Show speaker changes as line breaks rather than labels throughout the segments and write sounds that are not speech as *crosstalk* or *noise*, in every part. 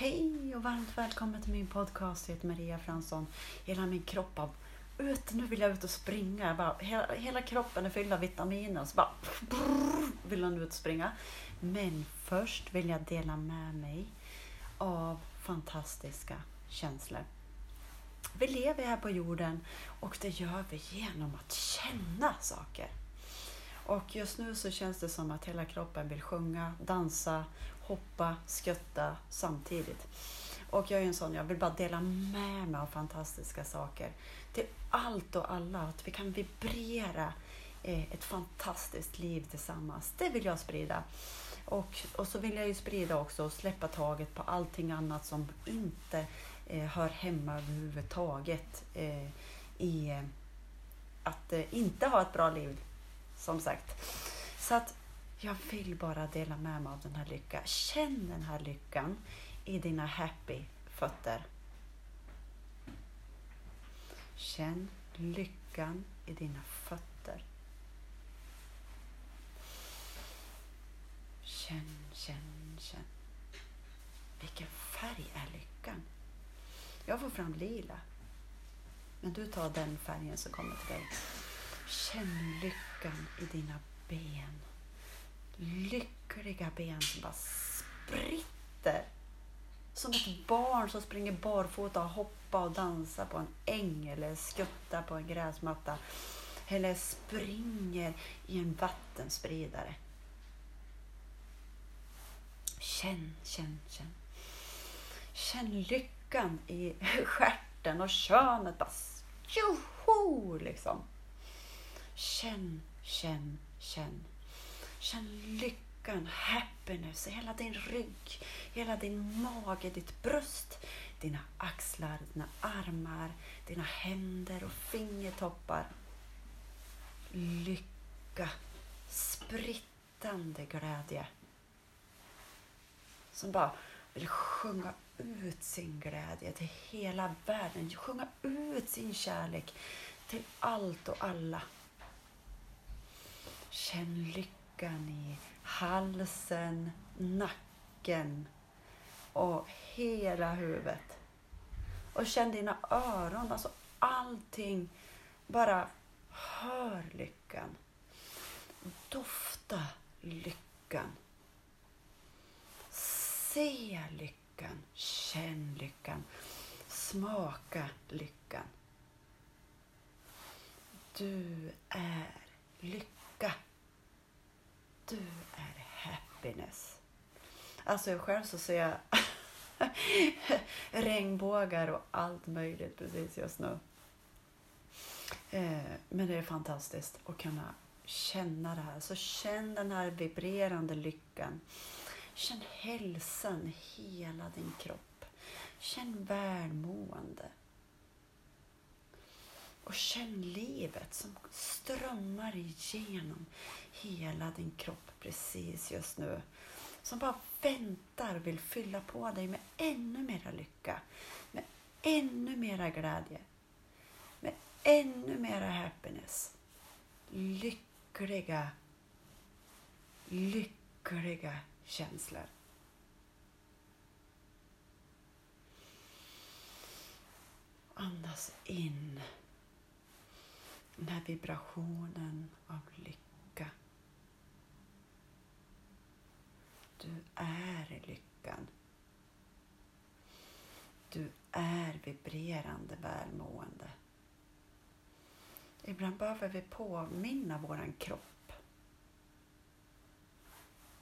Hej och varmt välkommen till min podcast. Jag heter Maria Fransson. Hela min kropp av ut, nu vill jag ut och springa. Bara, hela, hela kroppen är fylld av vitaminer. Så bara brrr, vill man ut och springa. Men först vill jag dela med mig av fantastiska känslor. Vi lever här på jorden och det gör vi genom att känna saker. Och just nu så känns det som att hela kroppen vill sjunga, dansa, hoppa, skötta samtidigt. Och jag är en sån, jag vill bara dela med mig av fantastiska saker till allt och alla. Att vi kan vibrera eh, ett fantastiskt liv tillsammans. Det vill jag sprida. Och, och så vill jag ju sprida också och släppa taget på allting annat som inte eh, hör hemma överhuvudtaget eh, i eh, att eh, inte ha ett bra liv, som sagt. Så att jag vill bara dela med mig av den här lyckan. Känn den här lyckan i dina happy fötter. Känn lyckan i dina fötter. Känn, känn, känn. Vilken färg är lyckan? Jag får fram lila. Men du tar den färgen som kommer till dig. Känn lyckan i dina ben. Lyckliga ben som bara spritter. Som ett barn som springer barfota och hoppar och dansar på en äng eller skuttar på en gräsmatta. Eller springer i en vattenspridare. Känn, känn, känn. Känn lyckan i *laughs* stjärten och könet. Bara tjoho liksom. Känn, känn, känn. Känn lyckan, happiness i hela din rygg, hela din mage, ditt bröst, dina axlar, dina armar, dina händer och fingertoppar. Lycka, sprittande glädje. Som bara vill sjunga ut sin glädje till hela världen, sjunga ut sin kärlek till allt och alla. Känn lyckan i halsen, nacken och hela huvudet. Och känn dina öron, alltså allting. Bara hör lyckan. Dofta lyckan. Se lyckan, känn lyckan, smaka lyckan. Du är lycka. Du är happiness. Alltså själv så ser jag *laughs* regnbågar och allt möjligt precis just nu. Eh, men det är fantastiskt att kunna känna det här. Så känn den här vibrerande lyckan. Känn hälsan i hela din kropp. Känn välmående. Och känn livet som strömmar igenom hela din kropp precis just nu. Som bara väntar och vill fylla på dig med ännu mera lycka. Med ännu mera glädje. Med ännu mera happiness. Lyckliga, lyckliga känslor. Andas in den här vibrationen av lycka. Du är lyckan. Du är vibrerande välmående. Ibland behöver vi påminna våran kropp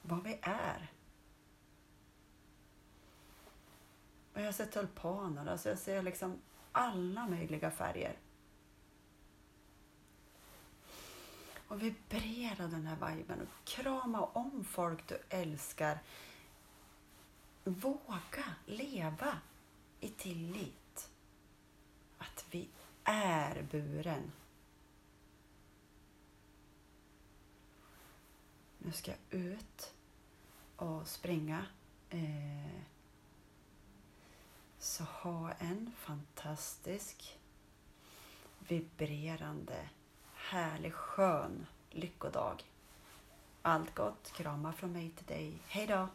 vad vi är. Och jag ser tulpaner, alltså jag ser liksom alla möjliga färger. Och vibrera den här viben och krama om folk du älskar. Våga leva i tillit. Att vi är buren. Nu ska jag ut och springa. Eh, så ha en fantastisk vibrerande härlig, skön lyckodag. Allt gott, kramar från mig till dig. Hej då!